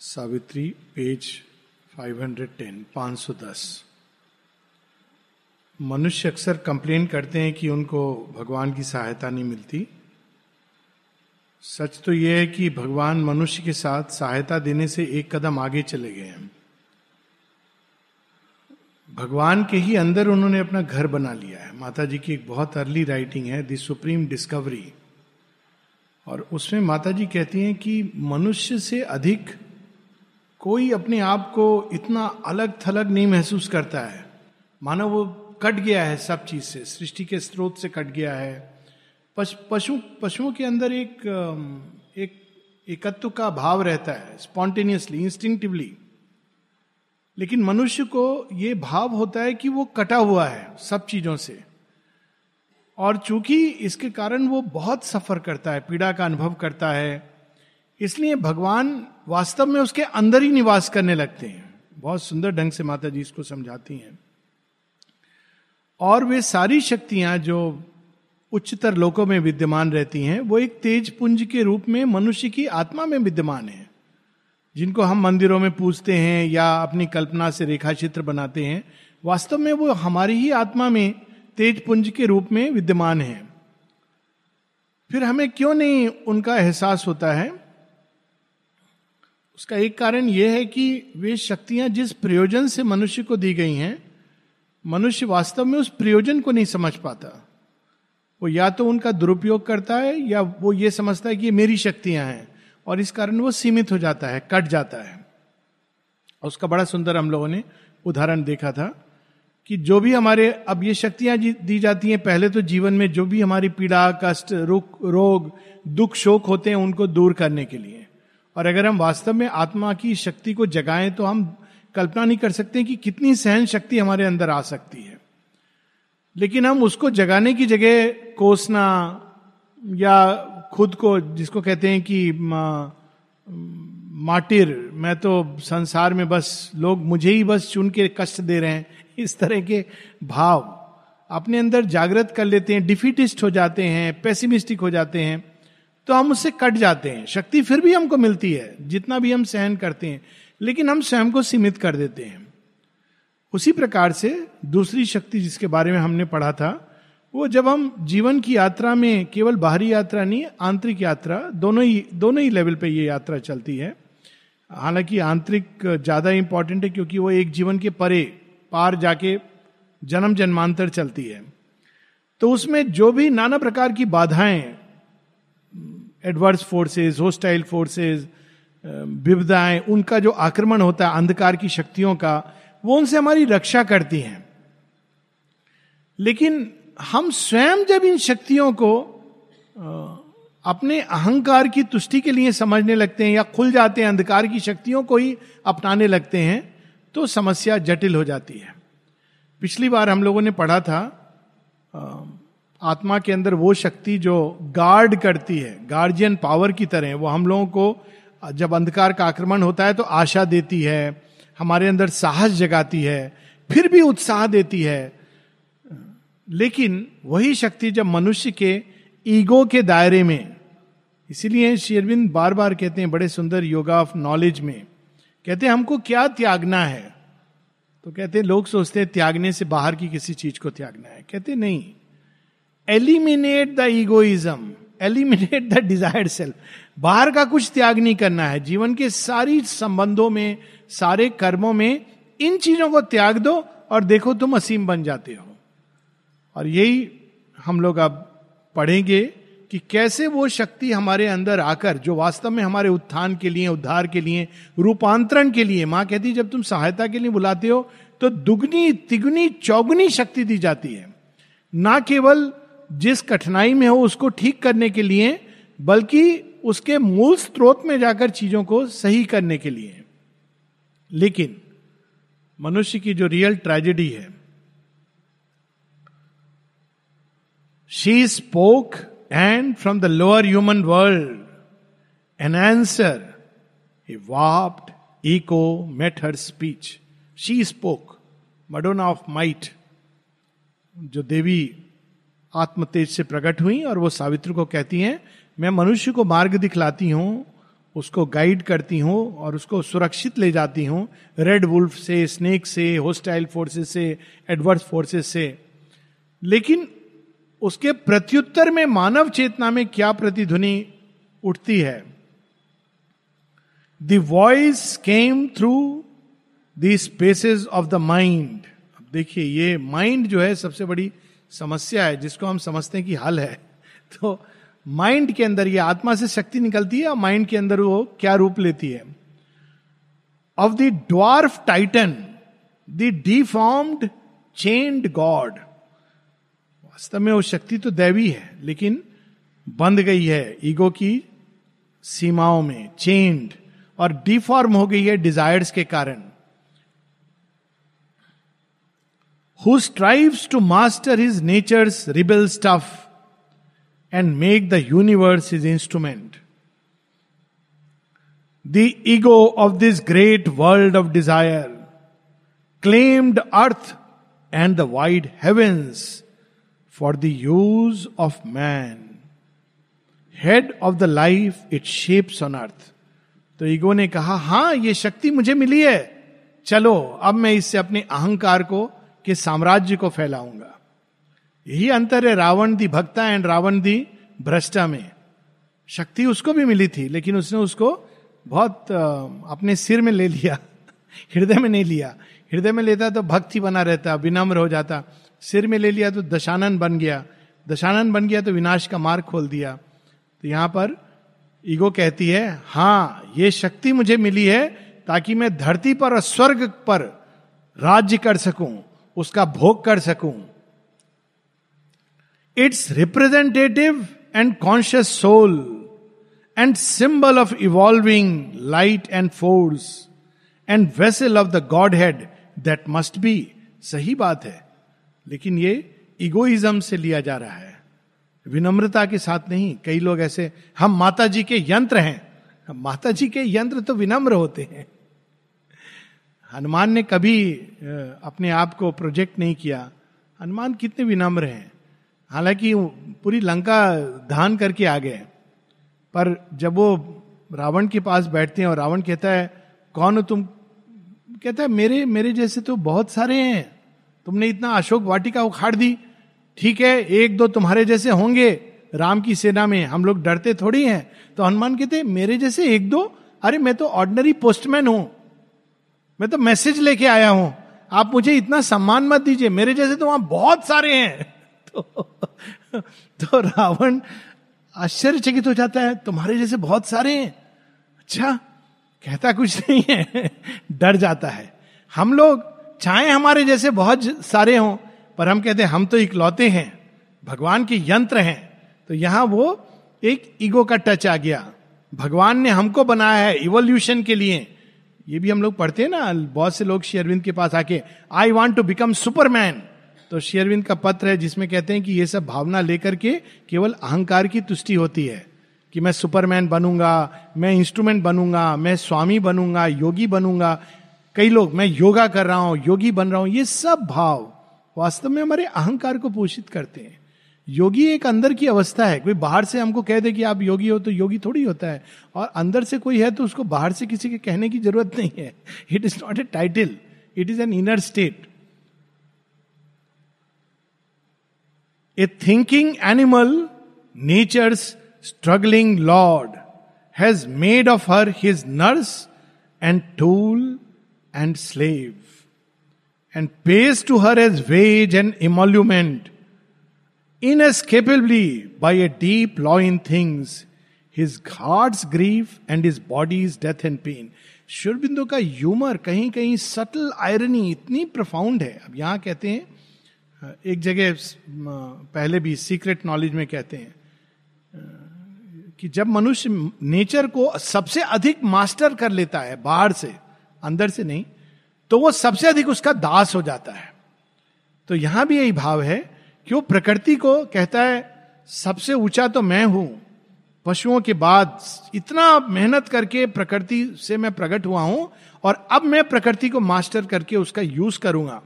Savitri, page 510 510 मनुष्य अक्सर complain करते हैं कि उनको भगवान की सहायता नहीं मिलती। सच तो यह है कि भगवान मनुष्य के साथ सहायता देने से एक कदम आगे चले गए हैं। भगवान के ही अंदर उन्होंने अपना घर बना लिया है। माता जी की एक बहुत अर्ली राइटिंग है द सुप्रीम डिस्कवरी और उसमें माता जी कहती हैं कि मनुष्य से अधिक कोई अपने आप को इतना अलग थलग नहीं महसूस करता है। मानो वो कट गया है सब चीज़ से, सृष्टि के स्रोत से कट गया है। पशु पशुओं के अंदर एक एक एकत्व का भाव रहता है, स्पॉन्टेनियसली, इंस्टिंक्टिवली। लेकिन मनुष्य को ये भाव होता है कि वो कटा हुआ है सब चीज़ों से। और चूँकि इसके कारण वो बहुत सफ़र करता है, पीड़ा का अनुभव करता है, इसलिए भगवान वास्तव में उसके अंदर ही निवास करने लगते हैं। बहुत सुंदर ढंग से माता जी इसको समझाती हैं। और वे सारी शक्तियाँ जो उच्चतर लोकों में विद्यमान रहती हैं, वो एक तेज पुंज के रूप में मनुष्य की आत्मा में विद्यमान है, जिनको हम मंदिरों में पूजते हैं या अपनी कल्पना से रेखा चित्र बनाते हैं। वास्तव में वो हमारी ही आत्मा में तेज पुंज के रूप में विद्यमान है। फिर हमें क्यों नहीं उनका एहसास होता है? उसका एक कारण यह है कि वे शक्तियाँ जिस प्रयोजन से मनुष्य को दी गई हैं, मनुष्य वास्तव में उस प्रयोजन को नहीं समझ पाता। वो या तो उनका दुरुपयोग करता है, या वो ये समझता है कि ये मेरी शक्तियाँ हैं, और इस कारण वो सीमित हो जाता है, कट जाता है। उसका बड़ा सुंदर हम लोगों ने उदाहरण देखा था कि जो भी हमारे, अब ये शक्तियाँ दी जाती हैं, पहले तो जीवन में जो भी हमारी पीड़ा, कष्ट रोग, दुख, शोक होते हैं उनको दूर करने के लिए। और अगर हम वास्तव में आत्मा की शक्ति को जगाएँ तो हम कल्पना नहीं कर सकते कि कितनी सहन शक्ति हमारे अंदर आ सकती है। लेकिन हम उसको जगाने की जगह कोसना या खुद को, जिसको कहते हैं कि माटिर, मैं तो संसार में बस, लोग मुझे ही बस चुन के कष्ट दे रहे हैं, इस तरह के भाव अपने अंदर जागृत कर लेते हैं, डिफिटिस्ट हो जाते हैं पेसिमिस्टिक हो जाते हैं। तो हम उससे कट जाते हैं। शक्ति फिर भी हमको मिलती है, जितना भी हम सहन करते हैं। लेकिन हम स्वयं को सीमित कर देते हैं। उसी प्रकार से दूसरी शक्ति जिसके बारे में हमने पढ़ा था, वो जब हम जीवन की यात्रा में केवल बाहरी यात्रा नहीं, आंतरिक यात्रा, दोनों ही दोनों ही लेवल पे ये यात्रा चलती है। हालाँकि आंतरिक ज़्यादा इंपॉर्टेंट है, क्योंकि वो एक जीवन के परे, पार जाके जन्म जन्मांतर चलती है। तो उसमें जो भी नाना प्रकार की बाधाएँ एडवर्स फोर्सेस होस्टाइल फोर्सेस विविधाएँ उनका जो आक्रमण होता है, अंधकार की शक्तियों का, वो उनसे हमारी रक्षा करती हैं। लेकिन हम स्वयं जब इन शक्तियों को अपने अहंकार की तुष्टि के लिए समझने लगते हैं या खुल जाते हैं, अंधकार की शक्तियों को ही अपनाने लगते हैं तो समस्या जटिल हो जाती है। पिछली बार हम लोगों ने पढ़ा था आत्मा के अंदर वो शक्ति जो गार्ड करती है गार्जियन पावर की तरह, वो हम लोगों को, जब अंधकार का आक्रमण होता है तो आशा देती है, हमारे अंदर साहस जगाती है, फिर भी उत्साह देती है। लेकिन वही शक्ति जब मनुष्य के ईगो के दायरे में, इसीलिए शेरविंद बार बार कहते हैं, बड़े सुंदर योगा ऑफ़ नॉलेज में, कहते हैं, हमको क्या त्यागना है? तो कहते हैं, लोग सोचते हैं, त्यागने से बाहर की किसी चीज़ को त्यागना है। कहते नहीं eliminate the egoism eliminate the desired self बाहर का कुछ त्याग नहीं करना है। जीवन के सारी संबंधों में, सारे कर्मों में, इन चीज़ों को त्याग दो और देखो तुम असीम बन जाते हो। और यही हम लोग अब पढ़ेंगे कि कैसे वो शक्ति हमारे अंदर आकर, जो वास्तव में हमारे उत्थान के लिए, उद्धार के लिए, रूपांतरण के लिए, माँ कहती जब तुम सहायता के लिए बुलाते हो तो दुगनी, तिगुनी, चौगुनी शक्ति दी जाती है। ना केवल जिस कठिनाई में हो उसको ठीक करने के लिए, बल्कि उसके मूल स्रोत में जाकर चीज़ों को सही करने के लिए। लेकिन, मनुष्य की जो रियल ट्रेजेडी है she spoke and from the lower human world an answer warped echo met her speech she spoke Madonna of might जो देवी आत्म तेज से प्रकट हुई और वो सावित्री को कहती हैं, मैं मनुष्य को मार्ग दिखलाती हूँ, उसको गाइड करती हूँ और उसको सुरक्षित ले जाती हूँ रेड वुल्फ से स्नेक से होस्टाइल फोर्सेस से एडवर्स फोर्सेस से। लेकिन उसके प्रत्युत्तर में मानव चेतना में क्या प्रतिध्वनि उठती है? The voice came through the spaces of the mind देखिए, ये माइंड जो है सबसे बड़ी समस्या है, जिसको हम समझते हैं कि हल है। तो माइंड के अंदर ये आत्मा से शक्ति निकलती है और माइंड के अंदर वो क्या रूप लेती है? Of the dwarf Titan the deformed chained god वास्तव में वो शक्ति तो दैवी है, लेकिन बंध गई है ईगो की सीमाओं में चेंड और डिफॉर्म हो गई है डिजायर्स के कारण। Who strives to master his nature's rebel stuff and make the universe his instrument the ego of this great world of desire claimed earth and the wide heavens for the use of man head of the life it shapes on earth तो ego ने कहा, हाँ, ये शक्ति मुझे मिली है। चलो, अब मैं इससे अपने अहंकार को के साम्राज्य को फैलाऊँगा। यही अंतर है रावण दी भक्ता एंड रावण दी भ्रष्टा में। शक्ति उसको भी मिली थी, लेकिन उसने उसको बहुत अपने सिर में ले लिया, हृदय में नहीं लिया। हृदय में लेता तो भक्ति बना रहता, विनम्र हो जाता। सिर में ले लिया तो दशानन बन गया। दशानन बन गया तो विनाश का मार्ग खोल दिया। तो यहाँ पर ईगो कहती है, हाँ, ये शक्ति मुझे मिली है ताकि मैं धरती पर और स्वर्ग पर राज्य कर सकूँ। उसका भोग कर सकूँ। Its representative and conscious soul and symbol of evolving light and force and vessel of the godhead that must be सही बात है। लेकिन ये इगोइज्म से लिया जा रहा है। विनम्रता के साथ नहीं। कई लोग ऐसे, हम माता जी के यंत्र हैं। माता जी के यंत्र तो विनम्र होते हैं। हनुमान ने कभी अपने आप को प्रोजेक्ट नहीं किया। हनुमान कितने विनम्र हैं। हालाँकि पूरी लंका धान करके आ गए। पर जब वो रावण के पास बैठते हैं और रावण कहता है, कौन हो तुम? कहता है, मेरे मेरे जैसे तो बहुत सारे हैं। तुमने इतना अशोक वाटिका उखाड़ दी। ठीक है, एक दो तुम्हारे जैसे होंगे। राम की सेना में हम लोग डरते थोड़ी हैं। तो हनुमान कहते मेरे जैसे एक दो? अरे, मैं तो ऑर्डनरी पोस्टमैन हूँ। मैं तो मैसेज लेके आया हूँ। आप मुझे इतना सम्मान मत दीजिए। मेरे जैसे तो वहाँ बहुत सारे हैं। तो, तो रावण आश्चर्यचकित हो जाता है। तुम्हारे जैसे बहुत सारे हैं। अच्छा कहता कुछ नहीं है। डर जाता है। हम लोग चाहे हमारे जैसे बहुत सारे हों पर हम कहते हैं हम तो इकलौते हैं। भगवान के यंत्र हैं। तो यहाँ वो एक ईगो का टच आ गया। भगवान ने हमको बनाया है इवोल्यूशन के लिए। ये भी हम लोग पढ़ते हैं ना, बहुत से लोग शेयरविंद के पास आके I want to become superman तो शेयरविंद का पत्र है जिसमें कहते हैं कि ये सब भावना लेकर के केवल अहंकार की तुष्टि होती है, कि मैं सुपरमैन बनूँगा, मैं इंस्ट्रूमेंट बनूँगा, मैं स्वामी बनूँगा, योगी बनूँगा। कई लोग, मैं योगा कर रहा हूँ, योगी बन रहा हूँ, ये सब भाव वास्तव में हमारे अहंकार को पोषित करते हैं। योगी एक अंदर की अवस्था है। कोई बाहर से हमको कह दे कि आप योगी हो तो योगी थोड़ी होता है। और अंदर से कोई है तो उसको बाहर से किसी के कहने की ज़रूरत नहीं है। It is not a title it is an inner state a thinking animal nature's struggling lord has made of her his nurse and tool and slave and pays to her as wage and emolument. Inescapably, by a deep law in things, his heart's grief and his body's death and pain. Sri Aurobindo का humour कहीं कहीं subtle irony इतनी profound है अब यहाँ कहते हैं एक जगह पहले भी सीक्रेट नॉलेज में कहते हैं कि जब मनुष्य नेचर को सबसे अधिक मास्टर कर लेता है बाहर से अंदर से नहीं तो वो सबसे अधिक उसका दास हो जाता है तो यहाँ भी यही भाव है कि वो प्रकृति को कहता है, सबसे ऊँचा तो मैं हूँ। पशुओं के बाद इतना मेहनत करके प्रकृति से मैं प्रकट हुआ हूँ और अब मैं प्रकृति को मास्टर करके उसका यूज़ करूँगा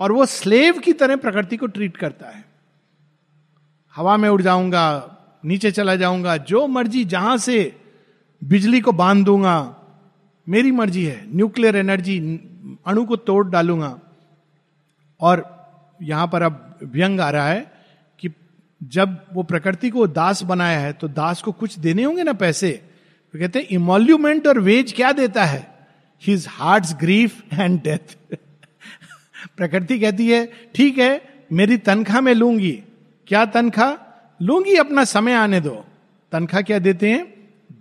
और वो स्लेव की तरह प्रकृति को ट्रीट करता है। हवा में उड़ जाऊँगा, नीचे चला जाऊँगा, जो मर्ज़ी जहाँ से बिजली को बाँध दूँगा, मेरी मर्ज़ी है, न्यूक्लियर एनर्जी, अणु को तोड़ डालूँगा। और यहाँ पर अब व्यंग आ रहा है कि जब वो प्रकृति को दास बनाया है तो दास को कुछ देने होंगे ना पैसे? तो कहते हैं इमोल्यूमेंट और वेज क्या देता है? His heart grief and death प्रकृति कहती है, ठीक है, मेरी तनख्वाह में लूँगी। क्या तनख्वाह? लूँगी, अपना समय आने दो। तनख्वाह क्या देते हैं?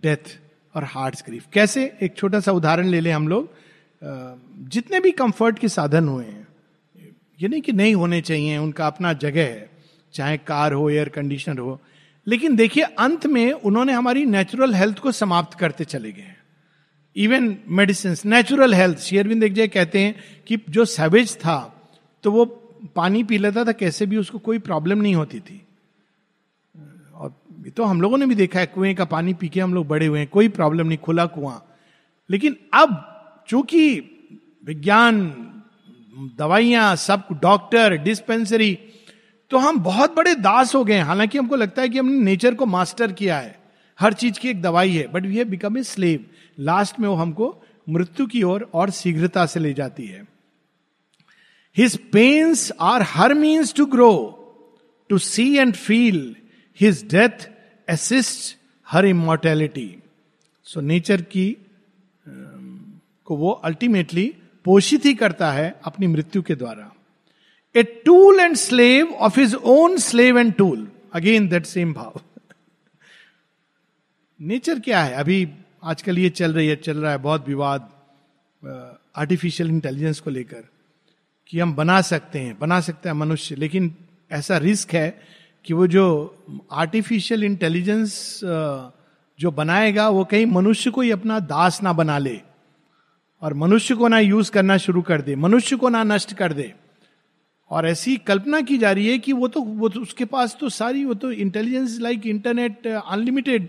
डेथ और हार्ट ग्रीफ कैसे? एक छोटा सा उदाहरण ले लें हम लोग। जितने भी कंफर्ट के साधन हुए हैं ये नहीं कि नहीं होने चाहिए, उनका अपना जगह है, चाहे कार हो एयर कंडीशनर हो। लेकिन देखिए, अंत में उन्होंने हमारी नेचुरल हेल्थ को समाप्त करते चले गए इवन मेडिसिन नेचुरल हेल्थ शेयरविंद एक जगह कहते हैं कि जो सैवेज था तो वो पानी पी लेता था, कैसे भी उसको कोई प्रॉब्लम नहीं होती थी। और तो हम लोगों ने भी देखा है, कुएँ का पानी पी के हम लोग बड़े हुए हैं, कोई प्रॉब्लम नहीं, खुला कुआँ। लेकिन अब चूँकि विज्ञान दवाइयाँ सब डॉक्टर डिस्पेंसरी तो हम बहुत बड़े दास हो गए हालाँकि हमको लगता है कि हमने नेचर को मास्टर किया है। हर चीज़ की एक दवाई है but we have become a slave last में वो हमको मृत्यु की ओर और, और शीघ्रता से ले जाती है। His pains are her means to grow to see and feel his death assist her immortality so nature की को वो अल्टीमेटली पोषित ही करता है अपनी मृत्यु के द्वारा। A tool and slave of his own slave and tool again that same भाव। नेचर क्या है? अभी आजकल ये चल रही है, चल रहा है बहुत विवाद आर्टिफिशियल इंटेलिजेंस को लेकर कि हम बना सकते हैं, बना सकते हैं मनुष्य। लेकिन ऐसा रिस्क है कि वो जो आर्टिफिशियल इंटेलिजेंस जो बनाएगा, वो कहीं मनुष्य को ही अपना दास ना बना ले। और मनुष्य को ना यूज़ करना शुरू कर दे, मनुष्य को ना नष्ट कर दे। और ऐसी कल्पना की जा रही है कि वो तो वो तो उसके पास तो सारी, वो तो intelligence like internet unlimited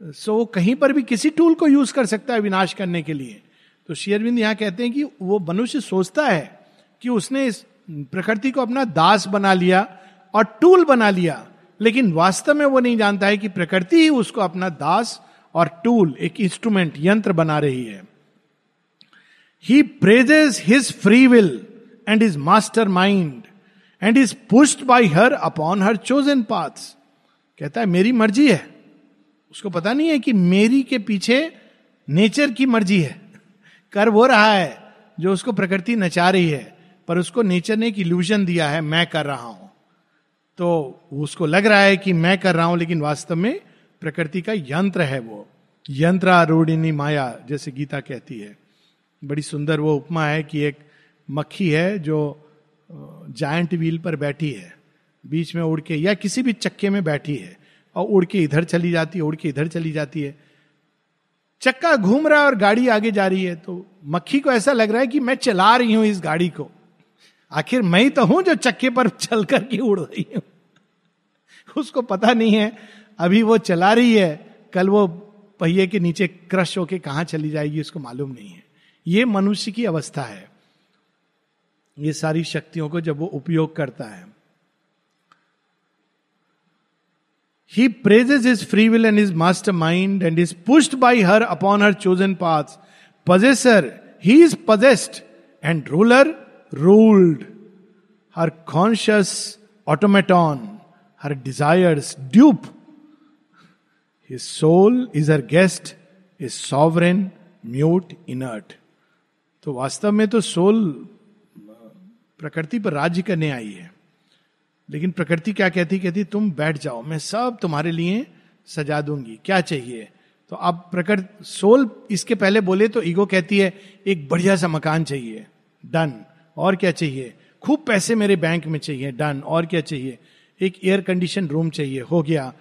so वो कहीं पर भी किसी टूल को यूज़ कर सकता है विनाश करने के लिए। तो शेयरविंद यहाँ कहते हैं कि वो मनुष्य सोचता है कि उसने इस प्रकृति को अपना दास बना लिया और टूल बना लिया, लेकिन वास्तव में वो नहीं जानता है कि प्रकृति ही उसको अपना दास और टूल एक इंस्ट्रूमेंट यंत्र बना रही है। He praises his free will and his master mind and is pushed by her upon her chosen paths कहता है, मेरी मर्ज़ी है. उसको पता नहीं है कि मेरी के पीछे नेचर की मर्ज़ी है। कर वो रहा है जो उसको प्रकृति नचा रही है, पर उसको नेचर ने एक इल्यूजन दिया है, मैं कर रहा हूँ। तो उसको लग रहा है कि मैं कर रहा हूँ, लेकिन वास्तव में प्रकृति का यंत्र है वो। यंत्र आरूढ़िनी माया, जैसे गीता कहती है। बड़ी सुंदर वो उपमा है कि एक मक्खी है जो जायंट व्हील पर बैठी है। बीच में उड़ के या किसी भी चक्के में बैठी है और उड़ के इधर चली जाती है, उड़ के इधर चली जाती है। चक्का घूम रहा है और गाड़ी आगे जा रही है। तो मक्खी को ऐसा लग रहा है कि मैं चला रही हूँ इस गाड़ी को। आखिर मैं ही तो हूँ जो चक्के पर चल करके उड़ रही हूँ। उसको पता नहीं है, अभी वो चला रही है, कल वो पहिए के नीचे क्रश होके कहाँ चली जाएगी, उसको मालूम नहीं है। ये मनुष्य की अवस्था है। ये सारी शक्तियों को जब वो उपयोग करता है। He praises his free will and his master mind and is pushed by her upon her chosen path possessor he is possessed and ruler ruled her conscious automaton her desires dupe his soul is her guest is sovereign mute inert तो वास्तव में तो soul प्रकृति पर राज्य करने आई है। लेकिन प्रकृति क्या कहती कहती, तुम बैठ जाओ, मैं सब तुम्हारे लिए सजा दूँगी। क्या चाहिए? तो अब प्रकृति, सोल इसके पहले बोले तो ईगो कहती है, एक बढ़िया सा मकान चाहिए, डन। और क्या चाहिए? खूब पैसे मेरे बैंक में चाहिए, डन। और क्या चाहिए? एक एयर कंडीशन रूम चाहिए, हो गया।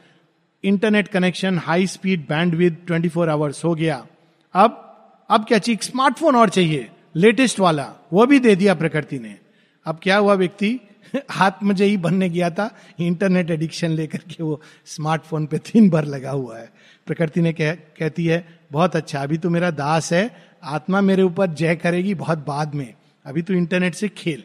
Internet connection high speed band with twenty four hours हो गया। अब अब क्या चाहिए? स्मार्टफ़ोन और चाहिए। लेटेस्ट वाला वो भी दे दिया प्रकृति ने। अब क्या हुआ व्यक्ति? आत्मजयी बनने गया था। इंटरनेट एडिक्शन लेकर के वो स्मार्टफ़ोन पे तीन बार लगा हुआ है। प्रकृति ने कह, कहती है बहुत अच्छा अभी तो मेरा दास है। आत्मा मेरे ऊपर जय करेगी बहुत बाद में। अभी तो इंटरनेट से खेल।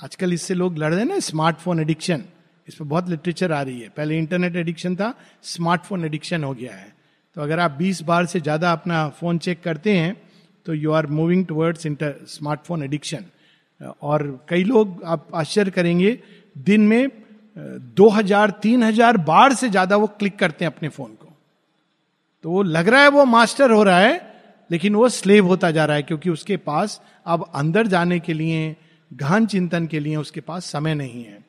आजकल इससे लोग लड़ रहे हैं ना स्मार्टफ़ोन एडिक्शन। इस पर बहुत लिटरेचर आ रही है। पहले इंटरनेट एडिक्शन था स्मार्टफ़ोन एडिक्शन हो गया है। तो अगर आप 20 बार से ज़्यादा अपना फ़ोन चेक करते हैं तो you are moving towards inter smartphone addiction और कई लोग आप आश्चर्य करेंगे, दिन में दो हज़ार, तीन हज़ार बार से ज़्यादा वो क्लिक करते हैं अपने फ़ोन को। तो वो लग रहा है वो मास्टर हो रहा है, लेकिन वो स्लेव होता जा रहा है क्योंकि उसके पास अब अंदर जाने के लिए, गहन चिंतन के लिए उसके पास समय नहीं है।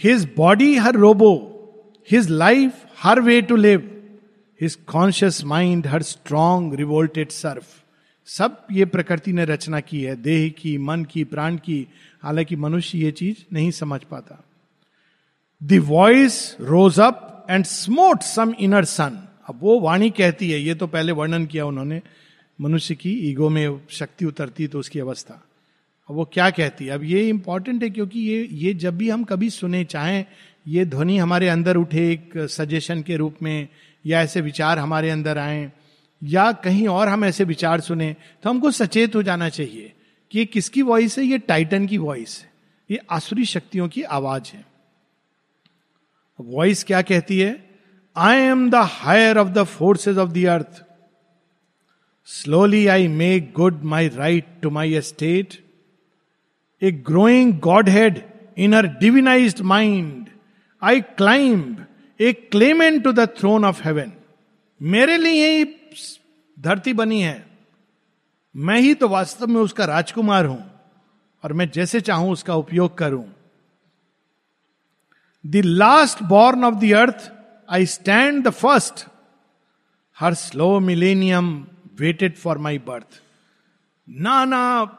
His body her robot his life her way to live his conscious mind her strong revolted serf सब ये प्रकृति ने रचना की है, देह की, मन की, प्राण की। हालाँकि मनुष्य ये चीज़ नहीं समझ पाता। Voice rose up and smote some inner sun अब वो वाणी कहती है, ये तो पहले वर्णन किया उन्होंने। मनुष्य की ईगो में शक्ति उतरती तो उसकी अवस्था। अब वो क्या कहती है? अब ये इंपॉर्टेंट है क्योंकि ये ये जब भी हम कभी सुने, चाहें, ये ध्वनि हमारे अंदर उठे एक सजेशन के रूप में या ऐसे विचार हमारे अंदर आए, या कहीं और हम ऐसे विचार सुने तो हमको सचेत हो जाना चाहिए कि ये किसकी वॉइस है? ये टाइटन की वॉइस है। ये आसुरी शक्तियों की आवाज़ है। वॉइस क्या कहती है? I am the heir of the forces of the earth slowly I make good my right to my estate a growing godhead in her divinised mind I climb a claimant to the throne of heaven मेरे लिए ही धरती बनी है। मैं ही तो वास्तव में उसका राजकुमार हूँ और मैं जैसे चाहूँ उसका उपयोग करूँ। The last born of the earth I stand the first her slow millennium waited for my birth नाना,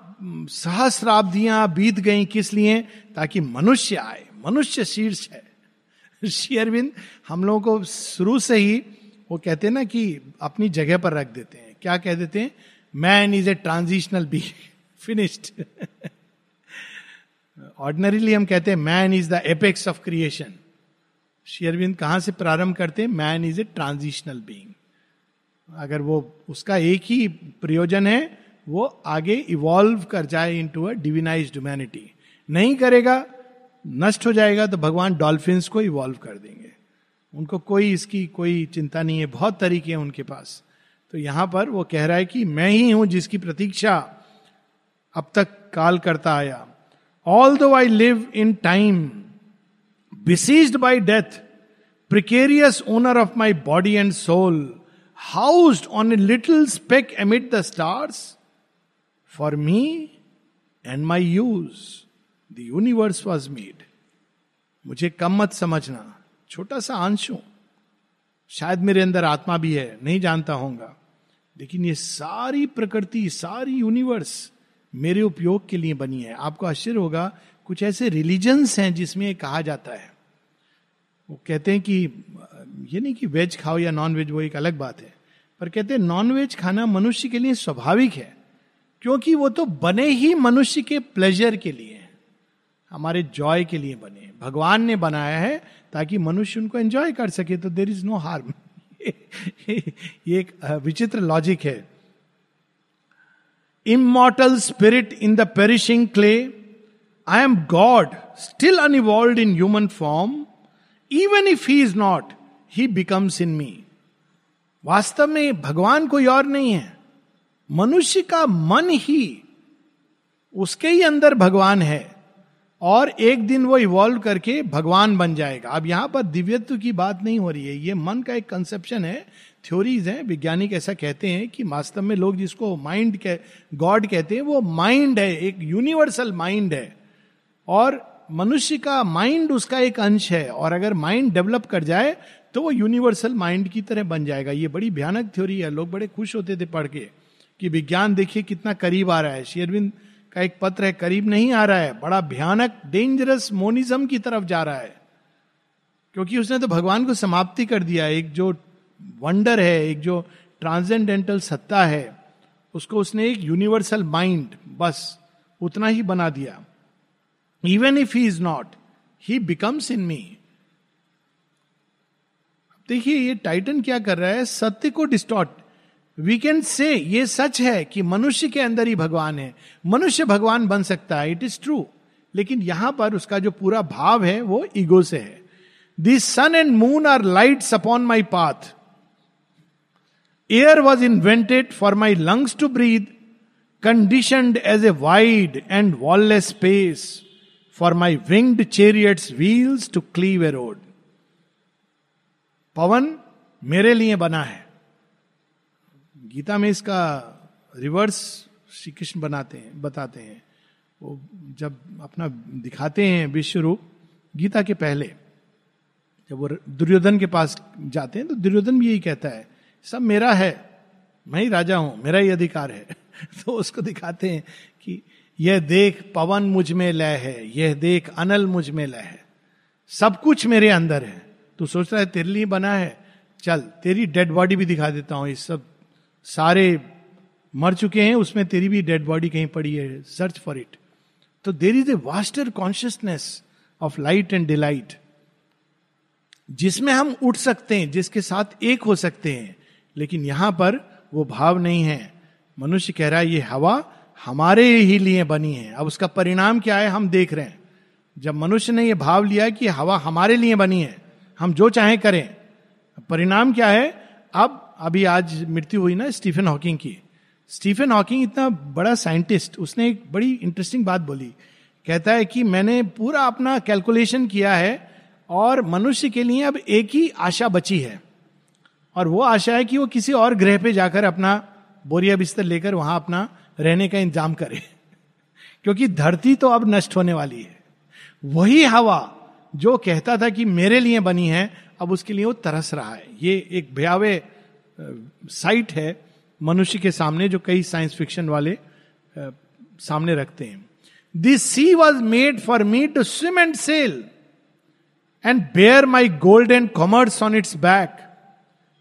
सहस्राब्दियाँ बीत गई किस लिए? ताकि मनुष्य आए, मनुष्य शीर्ष है। श्री हम लोगों को शुरू से ही वो कहते हैं ना कि अपनी जगह पर रख देते हैं। क्या कह देते हैं? Man is a transitional B finished ordinarily हम कहते हैं man is the apex of creation Aurobindo कहाँ से प्रारंभ करते हैं? Man is a transitional being अगर वो उसका एक ही प्रयोजन है, वो आगे इवॉल्व कर जाए into a divinized humanity नहीं करेगा नष्ट हो जाएगा तो भगवान डॉल्फिन्स को इवॉल्व कर देंगे। उनको कोई इसकी कोई चिंता नहीं है, बहुत तरीके हैं उनके पास। तो यहाँ पर वो कह रहा है कि मैं ही हूँ जिसकी प्रतीक्षा अब तक काल करता आया। Although I live in time besieged by death precarious owner of my body and soul housed on a little speck amid the stars for me and my use the universe was made मुझे कम मत समझना। छोटा सा अंश हूँ शायद मेरे अंदर आत्मा भी है, नहीं जानता होगा लेकिन ये सारी प्रकृति, सारी यूनिवर्स मेरे उपयोग के लिए बनी है। आपको आश्चर्य होगा, कुछ ऐसे रिलीजन्स हैं जिसमें ये कहा जाता है। वो कहते हैं कि, ये नहीं कि वेज खाओ या नॉन वेज वो एक अलग बात है। पर कहते हैं नॉन वेज खाना मनुष्य के लिए स्वाभाविक है। क्योंकि वो तो बने ही मनुष्य के प्लेजर के लिए। हमारे जॉय के लिए बने भगवान ने बनाया है ताकि मनुष्य उनको एंजॉय कर सके तो देर इज़ नो हार्म ये एक विचित्र लॉजिक है। Immortal spirit in the perishing clay I am God still unevolved in human form even if he is not he becomes in me वास्तव में भगवान कोई और नहीं है। मनुष्य का मन ही, उसके ही अंदर भगवान है। और एक दिन वो इवॉल्व करके भगवान बन जाएगा। अब यहाँ पर दिव्यत्व की बात नहीं हो रही है। ये मन का एक कंसेप्शन है थ्योरीज हैं। वैज्ञानिक ऐसा कहते हैं कि वास्तव में लोग जिसको माइंड कह गॉड कहते हैं, वो माइंड है, एक यूनिवर्सल माइंड है। और मनुष्य का माइंड उसका एक अंश है। और अगर माइंड डेवलप कर जाए तो वो यूनिवर्सल माइंड की तरह बन जाएगा। ये बड़ी भयानक थ्योरी है। लोग बड़े खुश होते थे पढ़ के कि विज्ञान देखिए कितना करीब आ रहा है। शेरविंद का एक पत्र है, करीब नहीं आ रहा है। बड़ा भयानक डेंजरस मोनिज्म की तरफ़ जा रहा है। क्योंकि उसने तो भगवान को समाप्ति कर दिया एक जो वंडर है, एक जो ट्रांसजेंडेंटल सत्ता है, उसको उसने एक यूनिवर्सल माइंड बस, उतना ही बना दिया। Even if he is not he becomes in me देखिए, ये टाइटन क्या कर रहा है? सत्य को डिस्टॉर्ट वी कैन से ये सच है कि मनुष्य के अंदर ही भगवान है। मनुष्य भगवान बन सकता है इट इज़ ट्रू लेकिन यहाँ पर उसका जो पूरा भाव है, वो ईगो से है। This sun and moon are lights upon my path air was invented for my lungs to breathe conditioned as a wide and wallless space for my winged chariots wheels to cleave a road पवन मेरे लिए बना है। गीता में इसका reverse Shri Krishna बनाते हैं, बताते हैं। वो जब अपना दिखाते हैं विश्व रूप गीता के पहले, जब वो दुर्योधन के पास जाते हैं तो दुर्योधन भी यही कहता है, सब मेरा है, मैं ही राजा हूँ, मेरा ही अधिकार है। तो उसको दिखाते हैं कि यह देख पवन मुझमें लय है, यह देख अनल मुझमें लय है। सब कुछ मेरे अंदर है। तू सोच रहा है तेरे लिए बना है? चल, तेरी डेड बॉडी भी दिखा देता हूँ इस सब सारे मर चुके हैं, उसमें तेरी भी डेड बॉडी कहीं पड़ी है सर्च फॉर इट तो there is a vaster consciousness of light and delight जिसमें हम उठ सकते हैं, जिसके साथ एक हो सकते हैं, लेकिन यहाँ पर वो भाव नहीं है। मनुष्य कह रहा है, ये हवा हमारे ही लिए बनी है। अब उसका परिणाम क्या है, हम देख रहे हैं। जब मनुष्य ने यह भाव लिया कि हवा हमारे लिए बनी है, हम जो चाहे करें। परिणाम क्या है, अब अभी आज मृत्यु हुई ना स्टीफन हॉकिंग की। स्टीफन हॉकिंग इतना बड़ा साइंटिस्ट, उसने एक बड़ी इंटरेस्टिंग बात बोली। कहता है कि मैंने पूरा अपना कैलकुलेशन किया है और मनुष्य के लिए अब एक ही आशा बची है। और वो आशा है कि वो किसी और ग्रह पे जाकर अपना बोरिया बिस्तर लेकर वहाँ अपना रहने का इंतज़ाम करे। क्योंकि धरती तो अब नष्ट होने वाली है। वही हवा जो कहता था कि मेरे लिए बनी है, अब उसके लिए वो तरस रहा है। ये एक भयावे साइट है, मनुष्य के सामने जो कई साइंस फिक्शन वाले सामने रखते हैं। This sea was made for me to swim and sail and bear my gold and commerce on its back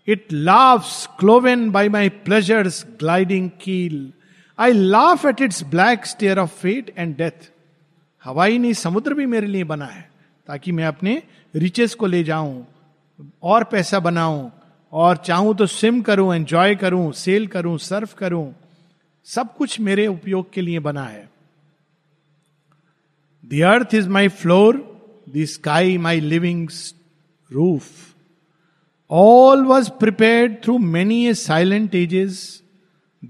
it laughs cloven by my pleasures gliding keel I laugh at its black stare of fate and death हवाई नहीं समुद्र भी मेरे लिए बना है, ताकि मैं अपने रिचेस को ले जाऊँ और पैसा बनाऊँ। और चाहूँ तो स्विम करूँ एंजॉय करूँ सेल करूँ सर्फ करूँ, सब कुछ मेरे उपयोग के लिए बना है। The earth is my floor the sky my living roof all was prepared through many a silent ages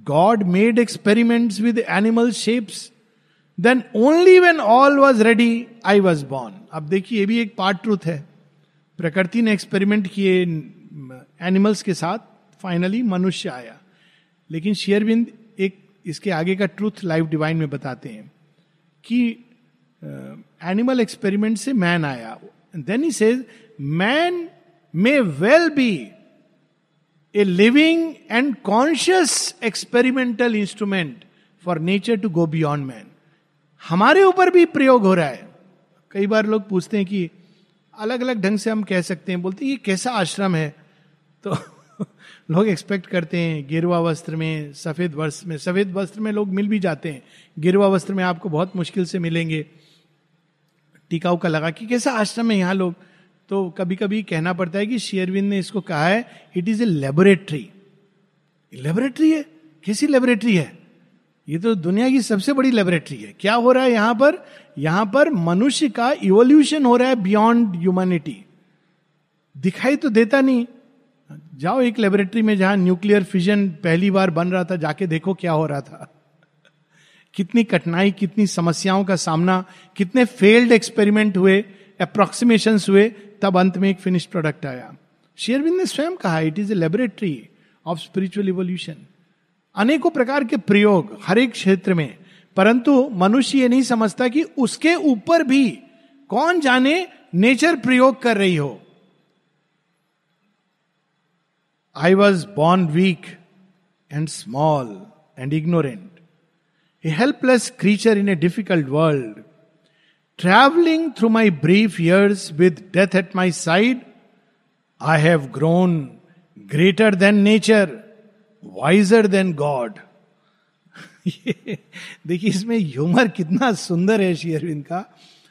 God made experiments with animal shapes then only when all was ready I was born अब देखिए, ये भी एक part truth है। प्रकृति ने experiment किए animals के साथ फाइनली मनुष्य आया। लेकिन शेयरबिंद एक इसके आगे का ट्रूथ लाइफ डिवाइन में बताते हैं कि एनिमल एक्सपेरिमेंट से मैन आया। Then he says man may well be a living and conscious experimental instrument for nature to go beyond man हमारे ऊपर भी प्रयोग हो रहा है। कई बार लोग पूछते हैं कि अलग अलग ढंग से हम कह सकते हैं। बोलते हैं, ये कैसा आश्रम है? तो लोग एक्सपेक्ट करते हैं गिरवा वस्त्र में, सफ़ेद वस्त्र में, सफ़ेद वस्त्र में लोग मिल भी जाते हैं। गिरवा वस्त्र में आपको बहुत मुश्किल से मिलेंगे। टिकाऊ का लगा कि कैसा आश्रम है यहाँ लोग। तो कभी कभी कहना पड़ता है कि शेयरविंद ने इसको कहा है it is a laboratory laboratory है? कैसी लेबोरेटरी है? ये तो दुनिया की सबसे बड़ी लेबोरेटरी है। क्या हो रहा है यहाँ पर? यहाँ पर मनुष्य का इवोल्यूशन हो रहा है बियॉन्ड ह्यूमैनिटी दिखाई तो देता नहीं। जाओ एक लेबोरेटरी में जहाँ न्यूक्लियर फिजन पहली बार बन रहा था, जाके देखो क्या हो रहा था। कितनी कठिनाई, कितनी समस्याओं का सामना, कितने फेल्ड एक्सपेरिमेंट हुए अप्रोक्सीमेशन हुए, तब अंत में एक फिनिश प्रोडक्ट आया। शेयरविंद ने स्वयं कहा it is a laboratory of spiritual evolution अनेकों प्रकार के प्रयोग हर एक क्षेत्र में, परंतु मनुष्य ये नहीं समझता कि उसके ऊपर भी कौन जाने नेचर प्रयोग कर रही हो। I was born weak and small and ignorant a helpless creature in a difficult world travelling through my brief years with death at my side I have grown greater than nature wiser than God देखिए, इसमें humour कितना सुंदर है श्री अरविंद का।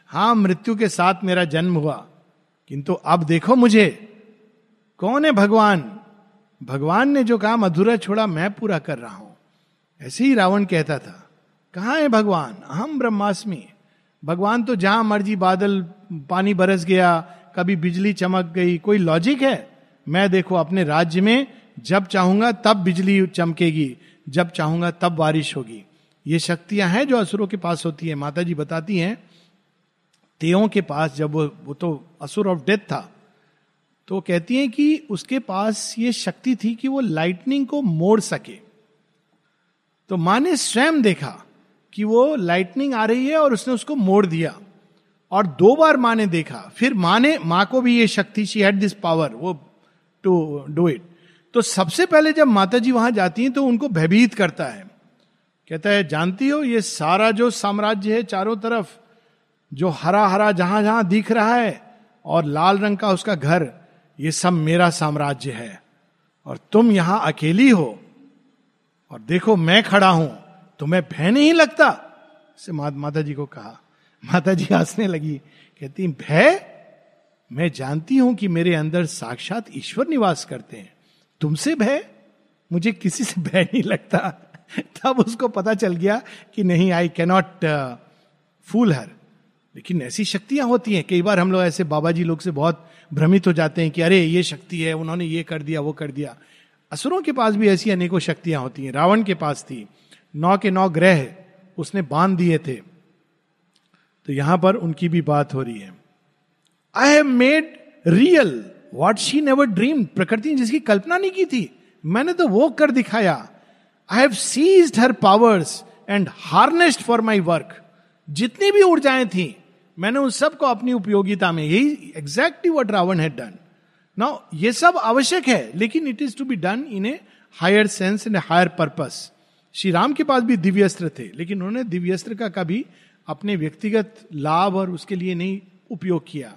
हाँ मृत्यु के साथ मेरा जन्म हुआ, किंतु अब देखो मुझे, कौन है भगवान? भगवान ने जो काम अधूरा छोड़ा, मैं पूरा कर रहा हूँ। ऐसे ही रावण कहता था, कहाँ है भगवान? हम ब्रह्मास्मि। भगवान तो जहाँ मर्ज़ी बादल, पानी बरस गया, कभी बिजली चमक गई, कोई लॉजिक है? मैं देखो, अपने राज्य में जब चाहूँगा, तब बिजली चमकेगी, जब चाहूँगा, तब बारिश होगी। ये शक्तियाँ हैं जो असुरों के पास होती है। माता जी बताती हैं, तेयों के पास जब वो वो तो असुर ऑफ़ डेथ था तो वो कहती हैं कि उसके पास ये शक्ति थी कि वो लाइटनिंग को मोड़ सके। तो माँ ने स्वयं देखा कि वो लाइटनिंग आ रही है और उसने उसको मोड़ दिया। और दो बार माँ ने देखा। फिर माँ ने, माँ को भी ये शक्ति शी हैड दिस पावर वो टू डू इट तो सबसे पहले जब माता जी वहाँ जाती हैं तो उनको भयभीत करता है। कहता है, जानती हो, ये सारा जो साम्राज्य है चारों तरफ़, जो हरा हरा जहाँ जहाँ दिख रहा है और लाल रंग का उसका घर ये सब मेरा साम्राज्य है। और तुम यहाँ अकेली हो। और देखो, मैं खड़ा हूँ, तुम्हें भय नहीं लगता? से माता जी को कहा। माता जी हंसने लगी, कहती, भय? मैं जानती हूँ कि मेरे अंदर साक्षात ईश्वर निवास करते हैं। तुमसे भय? मुझे किसी से भय नहीं लगता। तब उसको पता चल गया कि नहीं आई कैनॉट फूल हर लेकिन ऐसी शक्तियाँ होती हैं। कई बार हम लोग ऐसे बाबा जी लोग से बहुत भ्रमित हो जाते हैं कि अरे, ये शक्ति है, उन्होंने ये कर दिया, वो कर दिया। असुरों के पास भी ऐसी अनेकों शक्तियाँ होती हैं। रावण के पास थी। नौ के नौ ग्रह उसने बाँध दिए थे। तो यहाँ पर उनकी भी बात हो रही है। I have made real what she never dream प्रकृति जिसकी कल्पना नहीं की थी, मैंने तो वो कर दिखाया। I have seized her powers and harnessed for my work जितनी भी ऊर्जाएँ थी मैंने उन सबको अपनी उपयोगिता में यही exactly what Ravan had done now ये सब आवश्यक है, लेकिन it is to be done in a higher sense in a higher purpose Shri Ram के पास भी दिव्यस्त्र थे, लेकिन उन्होंने दिव्यस्त्र का कभी अपने व्यक्तिगत लाभ और उसके लिए नहीं उपयोग किया।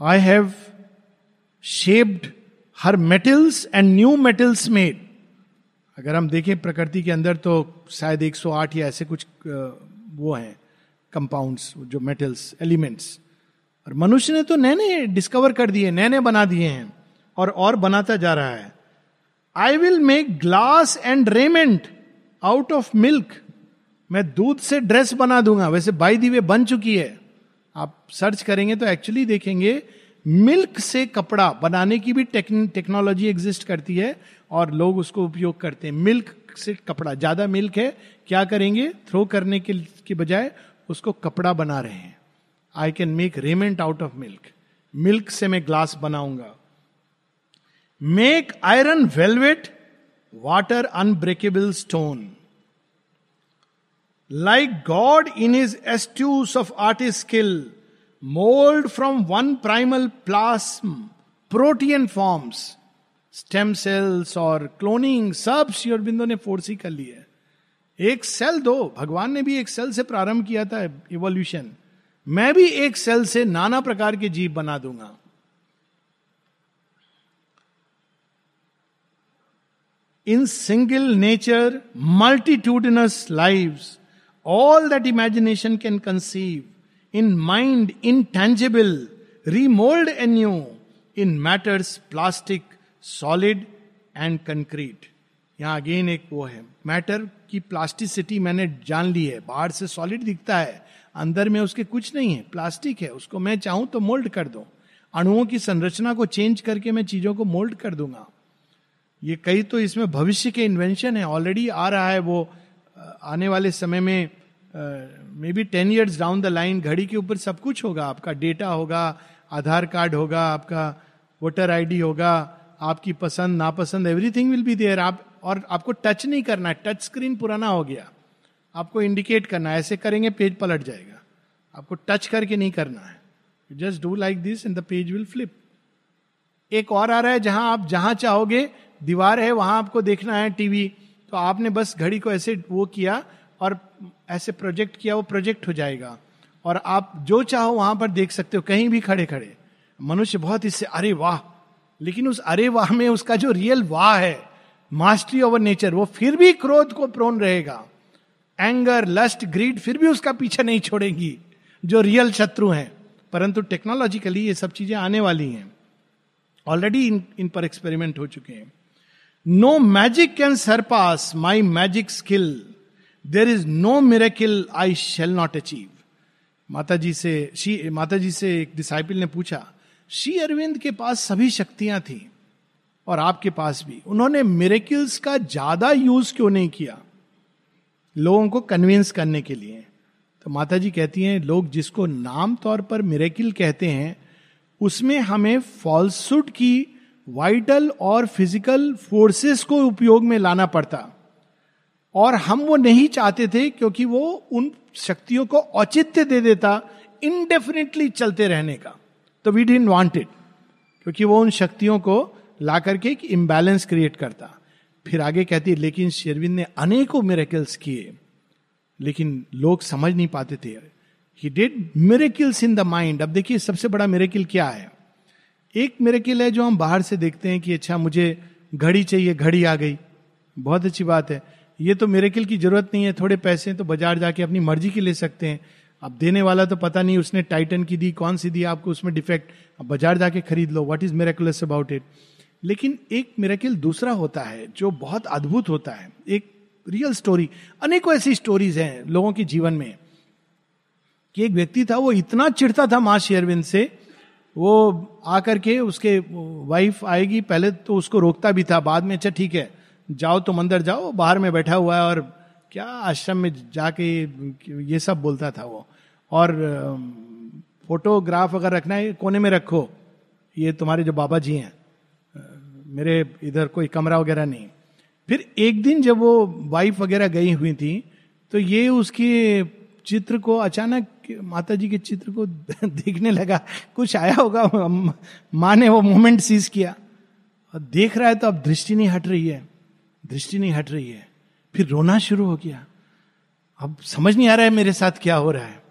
I have shaped her metals and new metals made अगर हम देखें प्रकृति के अंदर तो शायद 108 या ऐसे कुछ वो हैं कंपाउंड्स जो मेटल्स एलिमेंट्स और मनुष्य ने तो नए नए डिस्कवर कर दिए नए नए बना दिए हैं, और और बनाता जा रहा है। I will make glass and raiment out of milk मैं दूध से ड्रेस बना दूँगा, वैसे बाई दी वे बन चुकी है। आप सर्च करेंगे तो एक्चुअली देखेंगे मिल्क से कपड़ा बनाने की भी टेक्नोलॉजी एग्जिस्ट करती है और लोग उसको उपयोग करते हैं। मिल्क से कपड़ा ज़्यादा मिल्क है क्या करेंगे? थ्रो करने के, के बजाय उसको कपड़ा बना रहे हैं। I can make raiment out of milk milk से मैं ग्लास बनाऊँगा। Make iron velvet water unbreakable stone like God in his astuce of artist skill mould from one primal plasm protean forms stem cells और cloning सब श्योरबिंदो ने force ही कर लिया एक cell दो, भगवान ने भी एक सेल से प्रारंभ किया था इवोल्यूशन मैं भी एक सेल से नाना प्रकार के जीव बना दूँगा। In single nature multitudinous lives all that imagination can conceive in mind intangible remould new in matters plastic solid and concrete यहाँ अगेन एक वो है। मैटर की प्लास्टिसिटी मैंने जान ली है। बाहर से सॉलिड दिखता है। अंदर में उसके कुछ नहीं है। प्लास्टिक है। उसको मैं चाहूँ तो मोल्ड कर दो। अणुओं की संरचना को चेंज करके मैं चीज़ों को मोल्ड कर दूँगा। ये कई तो इसमें भविष्य के इन्वेंशन है। ऑलरेडी आ रहा है वो आने वाले समय में may be ten years down the line घड़ी के ऊपर सब कुछ होगा। आपका डेटा होगा, आधार कार्ड होगा, आपका वोटर आईडी होगा। आपकी पसंद, नापसंद एवरीथिंग विल बी देयर आप, और आपको टच नहीं करना है। टच स्क्रीन पुराना हो गया। आपको इंडिकेट करना है। ऐसे करेंगे पेज पलट जाएगा। आपको टच करके नहीं करना है। Just do like this and the page will flip एक और आ रहा है, जहाँ आप जहाँ चाहोगे, दीवार है, वहाँ आपको देखना है टीवी तो आपने बस घड़ी को ऐसे वो किया और ऐसे प्रोजेक्ट किया, वो प्रोजेक्ट हो जाएगा। और आप जो चाहो वहाँ पर देख सकते हो। कहीं भी खड़े खड़े मनुष्य बहुत इससे, अरे वाह लेकिन उस अरे वाह में उसका जो रियल वाह है मास्टरी ओवर नेचर वो फिर भी क्रोध को प्रोन रहेगा। एंगर लस्ट ग्रीड फिर भी उसका पीछे नहीं छोड़ेगी जो रियल शत्रु हैं। परंतु टेक्नोलॉजिकली ये सब चीज़ें आने वाली हैं। ऑलरेडी इन, इन पर एक्सपेरिमेंट हो चुके हैं। No magic can surpass my magic skill there is no miracle I shall not achieve Mata ji से माता जी से एक डिसाइपल ने पूछा श्री अरविंद के पास सभी शक्तियाँ थी और आपके पास भी। उन्होंने मेरेकिल्स का ज़्यादा यूज़ क्यों नहीं किया? लोगों को कन्विंस करने के लिए। तो माता जी कहती हैं, लोग जिसको नाम तौर पर मेरेकिल कहते हैं, उसमें हमें फॉल्सुड की वाइटल और फ़िज़िकल फोर्सेस को उपयोग में लाना पड़ता। और हम वो नहीं चाहते थे क्योंकि वो उन शक्तियों को औचित्य दे देता इनडेफिनेटली चलते रहने का। तो वी डिन वांटेड क्योंकि वो उन शक्तियों को ला करके एक इम्बैलेंस क्रिएट करता। फिर आगे कहती, लेकिन शेरविंद ने अनेकों मेरेकल्स किए, लेकिन लोग समझ नहीं पाते थे। He did miracles in the mind अब देखिए, सबसे बड़ा मेरेकिल क्या है? एक मेरेकिल है जो हम बाहर से देखते हैं कि अच्छा मुझे घड़ी चाहिए, घड़ी आ गई। बहुत अच्छी बात है। ये तो मेरेकिल की ज़रूरत नहीं है, थोड़े पैसे तो बाज़ार जाके अपनी मर्ज़ी के ले सकते हैं। अब देने वाला तो पता नहीं उसने टाइटन की दी, कौन सी दी, आपको उसमें डिफेक्ट अब बाज़ार जाके खरीद लो what is miraculous about it लेकिन एक मेरेकिल दूसरा होता है, जो बहुत अद्भुत होता है, एक रियल स्टोरी अनेकों ऐसी स्टोरीज हैं लोगों के जीवन में, कि एक व्यक्ति था, वो इतना चिढ़ता था माँ शेयरविंद से, वो आकर के उसके वाइफ आएगी, पहले तो उसको रोकता भी था, बाद में अच्छा ठीक है, जाओ तुम अंदर जाओ, बाहर में बैठा हुआ है और क्या आश्रम में जाके ये सब बोलता था वो। और फोटोग्राफ अगर रखना है, कोने में रखो। ये तुम्हारे जो बाबा जी हैं मेरे इधर कोई कमरा वगैरह नहीं। फिर एक दिन जब वो वाइफ वगैरह गई हुई थी तो ये उसके चित्र को अचानक माता जी के चित्र को देखने लगा। कुछ आया होगा माँ ने वो मोमेंट सीज किया। और देख रहा है तो अब दृष्टि नहीं हट रही है, दृष्टि नहीं हट रही है। फिर रोना शुरू हो गया। अब समझ नहीं आ रहा है मेरे साथ क्या हो रहा है।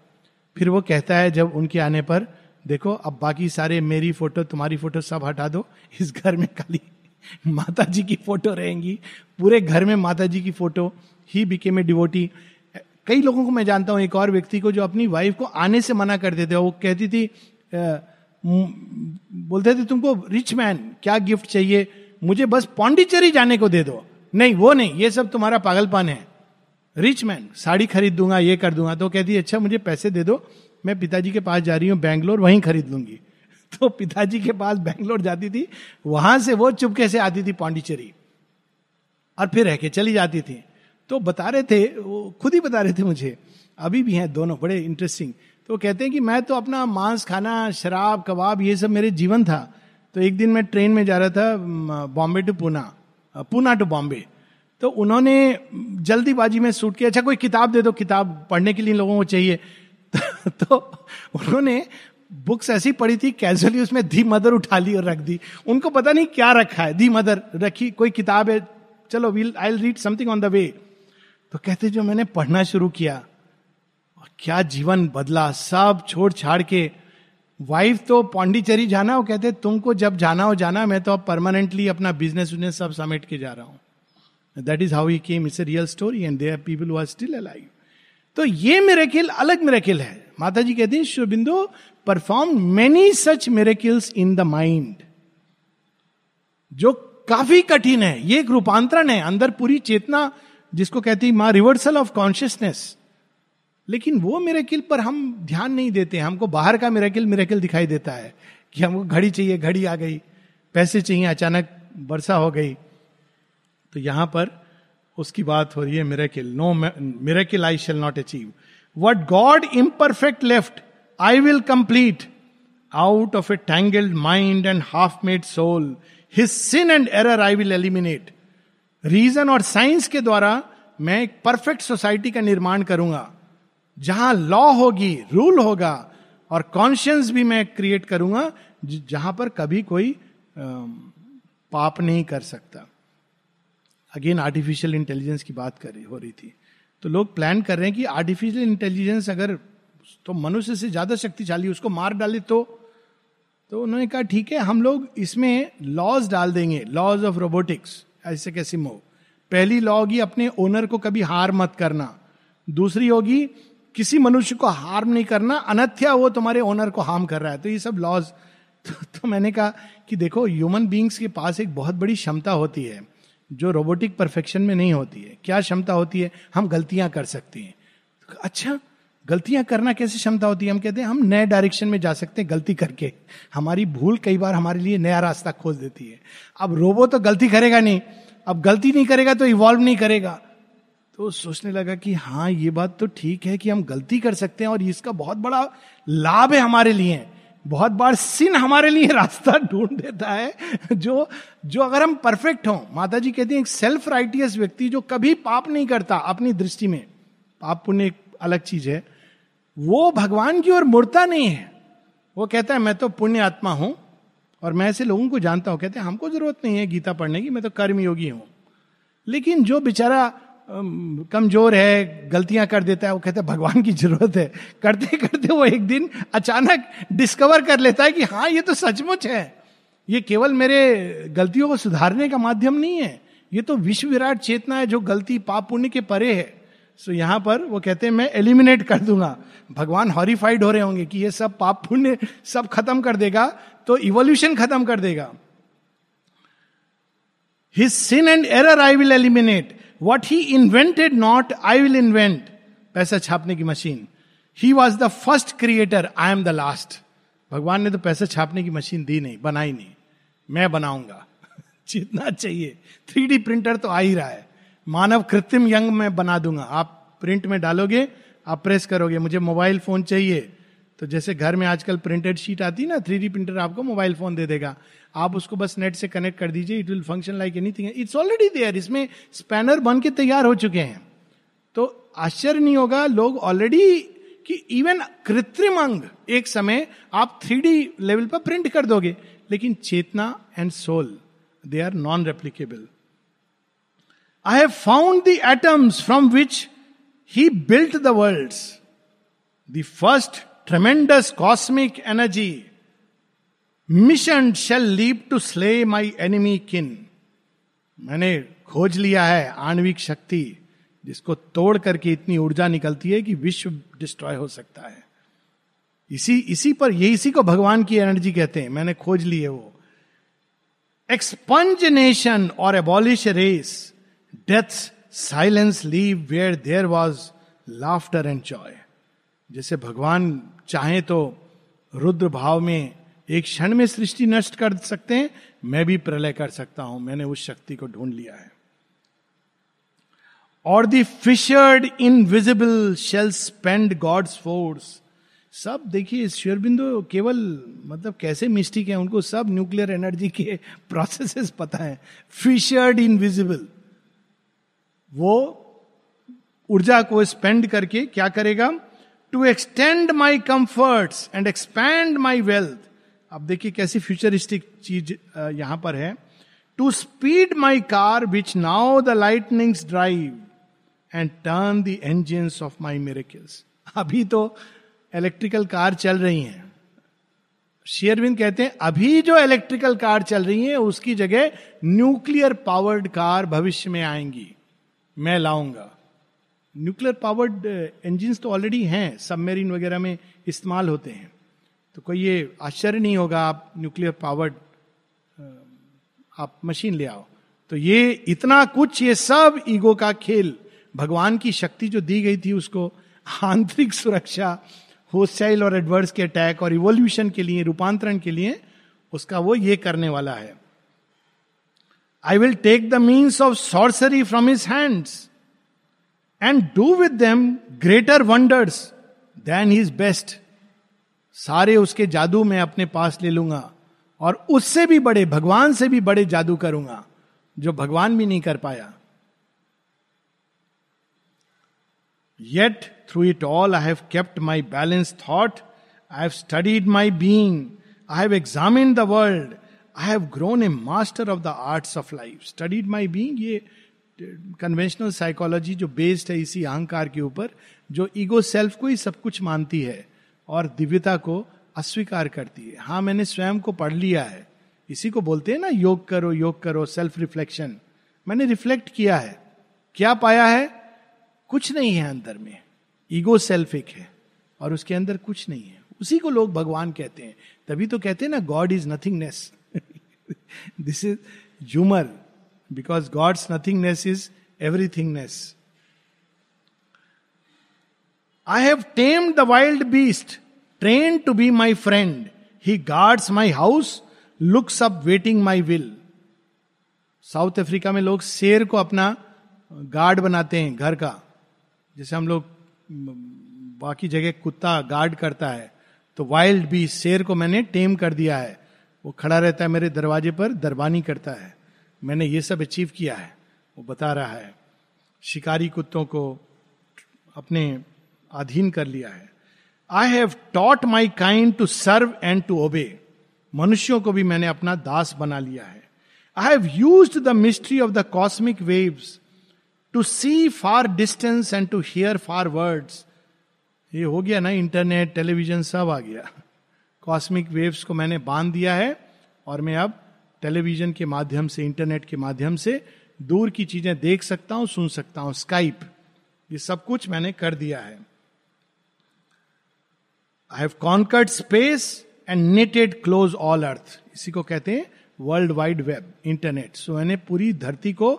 फिर वो कहता है जब उनके आने पर, देखो, अब बाकी सारे मेरी फ़ोटो, तुम्हारी फ़ोटो सब हटा दो, इस घर में खाली माता जी की फ़ोटो रहेंगी। पूरे घर में माता जी की फ़ोटो ही बिके में डिवोटी कई लोगों को मैं जानता हूँ, एक और व्यक्ति को जो अपनी वाइफ को आने से मना करते थे वो कहती थी बोलते थे तुमको रिच मैन क्या गिफ्ट चाहिए? मुझे बस पौंडीचेरी जाने को दे दो। नहीं, वो नहीं, ये सब तुम्हारा पागलपन है। रिच मैन साड़ी खरीद दूँगा ये कर दूँगा। तो कहती अच्छा मुझे पैसे दे दो, मैं पिताजी के पास जा रही हूँ बैंगलोर, वहीं खरीद लूँगी। तो पिताजी के पास बैंगलोर जाती थी, वहाँ से वो चुपके से आती थी पांडिचेरी और फिर रह के चली जाती थी। तो बता रहे थे, वो खुद ही बता रहे थे मुझे, अभी भी हैं दोनों, बड़े इंटरेस्टिंग तो कहते हैं कि मैं तो अपना मांस, खाना, शराब, कबाब, ये सब मेरे जीवन था। तो एक दिन मैं ट्रेन में जा रहा था बॉम्बे टू पूना पूना टू बॉम्बे। तो उन्होंने जल्दीबाजी में सूट किया। अच्छा कोई किताब दे दो, किताब पढ़ने के लिए लोगों को चाहिए। तो उन्होंने बुक्स ऐसी पढ़ी थी, कैजुअली उसमें दी मदर उठा ली और रख दी। उनको पता नहीं क्या रखा है, दी मदर, रखी, कोई किताब है, चलो well I read something on the way तो कहते, जो मैंने पढ़ना शुरू किया क्या जीवन बदला, सब छोड़ छाड़ के। वाइफ तो पौंडीचेरी जाना, वो कहते, तुमको जब जाना हो जाना, मैं तो अब परमानेंटली अपना बिज़नेस उजनेस सब समेट के जा रहा हूँ। That is how he came it's a real story and the people who are still alive तो ये मेरेकिल अलग मेरेकिल है। माता जी कहती हैं Aurobindo perform many such miracles in the mind जो काफ़ी कठिन है। ये एक रूपांतरण है। अंदर पूरी चेतना, जिसको कहती माँ रिवर्सल ऑफ़ कॉन्शियसनेस लेकिन वो मेरेकिल पर हम ध्यान नहीं देते हमको बाहर का मेरेकिल मेरेकिल दिखाई देता है कि हमको घड़ी चाहिए, घड़ी आ गई। पैसे चाहिए, अचानक वर्षा हो गई। तो यहाँ पर उसकी बात हो रही है miracle no miracle I shall not achieve what God imperfect left I will complete out of a tangled mind and half made soul his sin and error I will eliminate reason और science के द्वारा मैं एक perfect society का निर्माण करूँगा, जहाँ law होगी रूल होगा, और कॉन्शियंस भी मैं क्रिएट करूँगा, जहाँ पर कभी कोई पाप नहीं कर सकता। अगेन आर्टिफिशियल इंटेलिजेंस की बात कर रही हो रही थी। तो लोग प्लान कर रहे हैं कि आर्टिफिशियल इंटेलिजेंस अगर तो मनुष्य से ज़्यादा शक्तिशाली उसको मार डाले तो तो उन्होंने कहा ठीक है हम लोग इसमें लॉज डाल देंगे लॉज ऑफ़ रोबोटिक्स ऐसे कैसे मो। पहली लॉ होगी अपने ओनर को कभी हार मत करना। दूसरी होगी किसी मनुष्य को हार्म नहीं करना अनथ्या वो तुम्हारे ओनर को हार्म कर रहा है। तो ये सब लॉज तो, तो मैंने कहा कि देखो ह्यूमन बींग्स के पास एक बहुत बड़ी क्षमता होती है। जो रोबोटिक परफेक्शन में नहीं होती है। क्या क्षमता होती है? हम गलतियाँ कर सकते हैं। अच्छा गलतियाँ करना कैसे क्षमता होती है? हम कहते हैं, हम नए डायरेक्शन में जा सकते हैं गलती करके। हमारी भूल कई बार हमारे लिए नया रास्ता खोज देती है। अब रोबो तो गलती करेगा नहीं। अब गलती नहीं करेगा तो इवॉल्व नहीं करेगा। तो सोचने लगा कि हाँ ये बात तो ठीक है कि हम गलती कर सकते हैं और इसका बहुत बड़ा लाभ है हमारे लिए। बहुत बार सिन हमारे लिए रास्ता ढूंढ देता है, जो जो अगर हम परफेक्ट हों माता जी कहती हैं, एक सेल्फ राइटियस व्यक्ति जो कभी पाप नहीं करता अपनी दृष्टि में, पाप पुण्य एक अलग चीज़ है, वो भगवान की ओर मुड़ता नहीं है। वो कहता है, मैं तो पुण्य आत्मा हूँ और मैं ऐसे लोगों को जानता हूँ। कहते हैं, हमको ज़रूरत नहीं है गीता पढ़ने की, मैं तो कर्मयोगी हूँ। लेकिन जो बेचारा कमज़ोर है गलतियाँ कर देता है वो कहते हैं भगवान की ज़रूरत है। करते करते वो एक दिन अचानक डिस्कवर कर लेता है कि हाँ ये तो सचमुच है। ये केवल मेरे गलतियों को सुधारने का माध्यम नहीं है। ये तो विश्व विराट चेतना है जो गलती पाप पुण्य के परे है। सो so, यहाँ पर वो कहते हैं मैं एलिमिनेट कर दूँगा। भगवान हॉरीफाइड हो रहे होंगे कि ये सब पाप पुण्य सब खत्म कर देगा तो इवोल्यूशन खत्म कर देगा। His sin and error I will eliminate what he invented not I will invent पैसा छापने की machine. He was the first creator I am the last भगवान ने तो पैसा छापने की मशीन दी नहीं, बनाई नहीं। मैं बनाऊँगा। जितना चाहिए। थ्री डी प्रिंटर तो आ ही रहा है। मानव कृत्रिम यंग में बना दूँगा। आप प्रिंट में डालोगे, आप प्रेस करोगे। मुझे मोबाइल फ़ोन चाहिए। तो जैसे घर में आजकल प्रिंटेड शीट आती है ना, थ्री प्रिंटर आपको मोबाइल फ़ोन दे देगा। आप उसको बस नेट से कनेक्ट कर दीजिए it will function like anything it's already there इसमें स्पैनर बन के तैयार हो चुके हैं। तो आश्चर्य नहीं होगा, लोग ऑलरेडी कि इवन कृत्रिम अंग एक समय आप थ्री लेवल पर प्रिंट कर दोगे, लेकिन चेतना and soul they are non replicable I have found the atoms from which he built the world the first tremendous cosmic energy mission shall leave to slay my enemy kin मैंने खोज लिया है आणविक शक्ति, जिसको तोड़ करके इतनी ऊर्जा निकलती है कि विश्व डिस्ट्रॉय हो सकता है। इसी इसी पर, ये इसी को भगवान की एनर्जी कहते हैं। मैंने खोज ली है वो। एक्सपंज नेशन और abolish race death silence leave where there was laughter and joy जैसे भगवान चाहे तो रुद्र भाव में एक क्षण में सृष्टि नष्ट कर सकते हैं, मैं भी प्रलय कर सकता हूँ। मैंने उस शक्ति को ढूंढ लिया है। और the fissured invisible shall spend God's force. सब देखिए शेयरबिंदु केवल मतलब कैसे मिस्टिक है, उनको सब न्यूक्लियर एनर्जी के प्रोसेसेस पता है। फिशर्ड इनविजिबल। वो ऊर्जा को स्पेंड करके क्या करेगा? To extend my comforts and expand my wealth अब देखिए कैसी फ्यूचरिस्टिक चीज़ यहाँ पर है। To speed my car which now the lightnings drive and turn the engine off my miracles अभी तो इलेक्ट्रिकल कार चल रही हैं। शेयरविंद कहते हैं, अभी जो इलेक्ट्रिकल कार चल रही है, उसकी जगह न्यूक्लियर पावर्ड कार भविष्य में आएँगी। मैं लाऊँगा। न्यूक्लियर पावर्ड इंजिन तो ऑलरेडी हैं सबमेरीन वगैरह में इस्तेमाल होते हैं। तो कोई ये आश्चर्य नहीं होगा, आप न्यूक्लियर पावर्ड आप मशीन ले आओ। तो ये इतना कुछ, ये सब ईगो का खेल। भगवान की शक्ति जो दी गई थी उसको आंतरिक सुरक्षा होस्टाइल और एडवर्स के अटैक और इवोल्यूशन के लिए, रूपांतरण के लिए उसका वो ये करने वाला है। I will take the means of sorcery from his hands and do with greater wonders than his best सारे उसके जादू में अपने पास ले लूँगा और उससे भी बड़े, भगवान से भी बड़े जादू करूँगा, जो भगवान भी नहीं कर पाया। Yet through it all I have kept my balance thought I have studied my being I have examine the world I have grown a master of the arts of life studied my being ये conventional psychology जो based है इसी अहंकार के ऊपर, जो ego self को ही सब कुछ मानती है। और दिव्यता को अस्वीकार करती है। हाँ मैंने स्वयं को पढ़ लिया है। इसी को बोलते हैं ना, योग करो योग करो सेल्फ रिफ्लेक्शन मैंने रिफ्लेक्ट किया है। क्या पाया है? कुछ नहीं है अंदर में। ईगो सेल्फ एक है, और उसके अंदर कुछ नहीं है। उसी को लोग भगवान कहते हैं। तभी तो कहते हैं ना God is nothingness this is humour because God's nothingness is everythingness I have tamed the wild beast train to be my friend he guards my house looks up waiting my will South Africa में लोग शेर को अपना guard बनाते हैं, घर का। जैसे हम लोग, बाकी जगह कुत्ता गार्ड करता है तो वाइल्ड बी शेर को मैंने टेम कर दिया है। वो खड़ा रहता है मेरे दरवाजे पर, दरबानी करता है। मैंने ये सब अचीव किया है, वो बता रहा है। शिकारी कुत्तों को अपने अधीन कर लिया है। I have taught my kind to serve and to obey मनुष्यों को भी मैंने अपना दास बना लिया है। I have use the mystery of the cosmic waves to see far distance and to hear far words ये हो गया ना इंटरनेट टेलीविज़न सब आ गया। कॉस्मिक वेव्स को मैंने बाँध दिया है और मैं अब टेलीविज़न के माध्यम से इंटरनेट के माध्यम से दूर की चीज़ें देख सकता हूँ, सुन सकता हूँ। स्काइप ये सब कुछ मैंने कर दिया है। I have conquered space and netted close all earth इसी को कहते हैं world wide web internet so मैंने पूरी धरती को,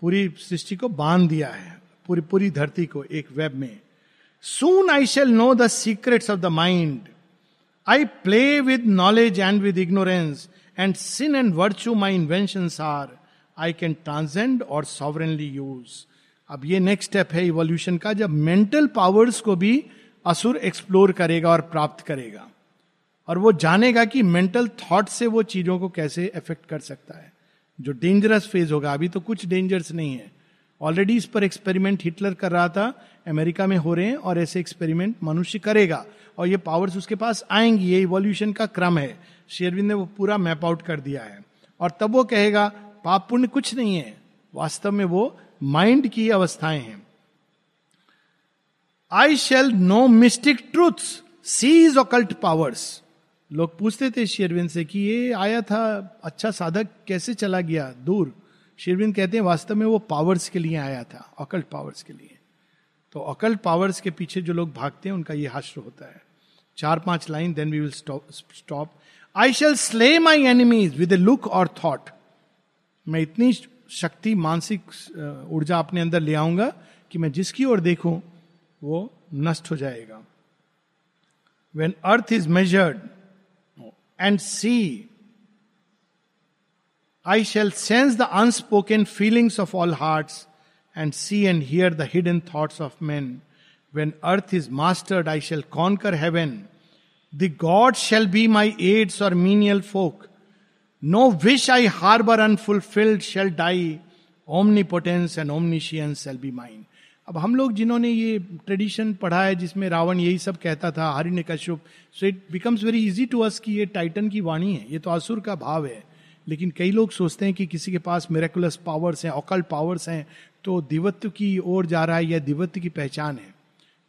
पूरी सृष्टि को बाँध दिया है, पूरी पूरी धरती को एक वेब में। Soon I shall know the secrets of the mind I play with knowledge and with ignorance and sin and virtue my invention are I can transcend or sovereignly use अब ये नेक्स्ट स्टेप है evolution का, जब mental powers को भी असुर explore करेगा और प्राप्त करेगा। और वो जानेगा कि मेंटल थॉट से वो चीज़ों को कैसे अफेक्ट कर सकता है। जो डेंजरस फ़ेज़ होगा, अभी तो कुछ डेंजर्स नहीं है। ऑलरेडी इस पर एक्सपेरिमेंट हिटलर कर रहा था अमेरिका में हो रहे हैं और ऐसे एक्सपेरिमेंट मनुष्य करेगा। और ये पावर्स उसके पास आएँगी, ये इवोल्यूशन का क्रम है। शेरविंद ने वो पूरा मैप आउट कर दिया है। और तब वो कहेगा, पाप पुण्य कुछ नहीं है। वास्तव में वो माइंड की अवस्थाएँ हैं। I shall know mystic truth seize occult powers लोग पूछते थे शेरविंद से कि ये आया था अच्छा साधक कैसे चला गया? दूर। शेरविंद कहते हैं, वास्तव में वो पावर्स के लिए आया था ऑकल्ट पावर्स के लिए। तो ऑकल्ट पावर्स के पीछे जो लोग भागते हैं, उनका ये हाश्र होता है। चार पाँच line then we will stop I shall slay my enemies with a look or thought मैं इतनी शक्ति, मानसिक ऊर्जा अपने अंदर ले आऊँगा कि मैं जिसकी ओर देखूँ वो नष्ट हो जाएगा। When earth is measured and sea I shall sense the unspoken feelings of all heart and see and hear the hidden thought of man when earth is mastered I shall conquer heaven the god shall be my aides or menial folk no wish I harbour unfulfilled shall die omnipotence and omniscience shall be mind अब हम लोग जिन्होंने ये tradition पढ़ा है, जिसमें रावण यही सब कहता था Hiranyakashyap so it becomes very easy to us कि ये टाइटन की वाणी है, ये तो असुर का भाव है। लेकिन कई लोग सोचते हैं कि किसी के पास मेरेकुलस पावर्स हैं ऑकल पावर्स हैं तो दिवत्व की ओर जा रहा है या दिवत्व की पहचान है?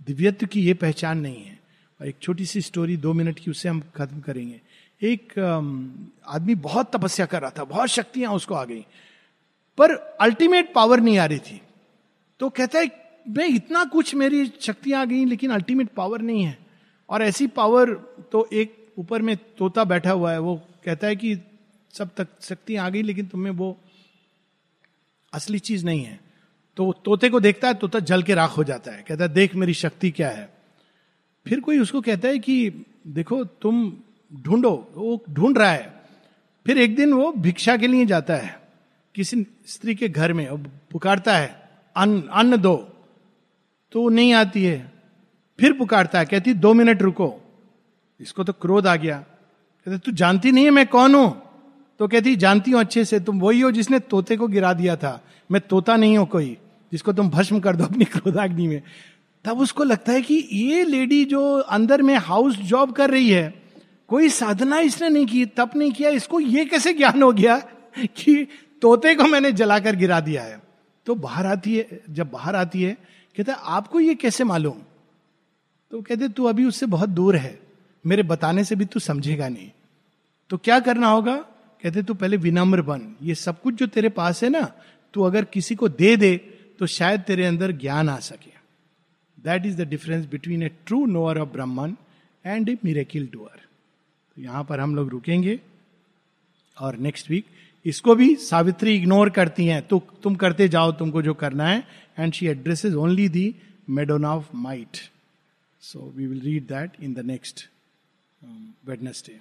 दिव्यत्व की ये पहचान नहीं है। और एक छोटी सी स्टोरी दो मिनट की, उससे हम खत्म करेंगे। एक आदमी बहुत तपस्या कर रहा था, बहुत शक्तियाँ उसको आ गई, पर अल्टीमेट पावर नहीं आ रही थी। तो कहता है मैं इतना कुछ मेरी शक्तियाँ आ गई, लेकिन अल्टीमेट पावर नहीं है। और ऐसी पावर तो एक ऊपर में तोता बैठा हुआ है, वो कहता है कि सब तक शक्ति आ गई, लेकिन तुम्हें वो असली चीज़ नहीं है। तो तोते को देखता है, तोता जल के राख हो जाता है। कहता है, देख मेरी शक्ति क्या है। फिर कोई उसको कहता है कि, देखो, तुम ढूंढो, वो ढूंढ रहा है। फिर एक दिन वो भिक्षा के लिए जाता है। किसी स्त्री के घर में पुकारता है, अन्न अन्न दो। तो वो नहीं आती है। फिर पुकारता है, कहती, दो मिनट रुको। इसको तो क्रोध आ गया। कहते, तू जानती नहीं है मैं कौन हूँ? तो कहती, जानती हूँ अच्छे से, तुम वही हो जिसने तोते को गिरा दिया था। मैं तोता नहीं हूँ कोई, जिसको तुम भस्म कर दो अपनी क्रोधाग्नि में। तब उसको लगता है कि ये लेडी जो अंदर में हाउस जॉब कर रही है, कोई साधना इसने नहीं की, तप नहीं किया। इसको ये कैसे ज्ञान हो गया कि तोते को मैंने जलाकर गिरा दिया है? तो बाहर आती है, जब बाहर आती है कहता आपको ये कैसे मालूम? तो कहते, तू अभी उससे बहुत दूर है। मेरे बताने से भी तू समझेगा नहीं। तो क्या करना होगा? कहते, तू पहले विनम्र बन। ये सब कुछ जो तेरे पास है ना, तू अगर किसी को दे दे तो शायद तेरे अंदर ज्ञान आ सके। That is the difference between a true knower of Brahman and a miracle doer तो यहाँ पर हम लोग रुकेंगे, और नेक्स्ट वीक इसको भी सावित्री इग्नोर करती हैं। तो तुम करते जाओ, तुमको जो करना है and she addresses only the Madonna of Might. So we will read that in the next um, Wednesday.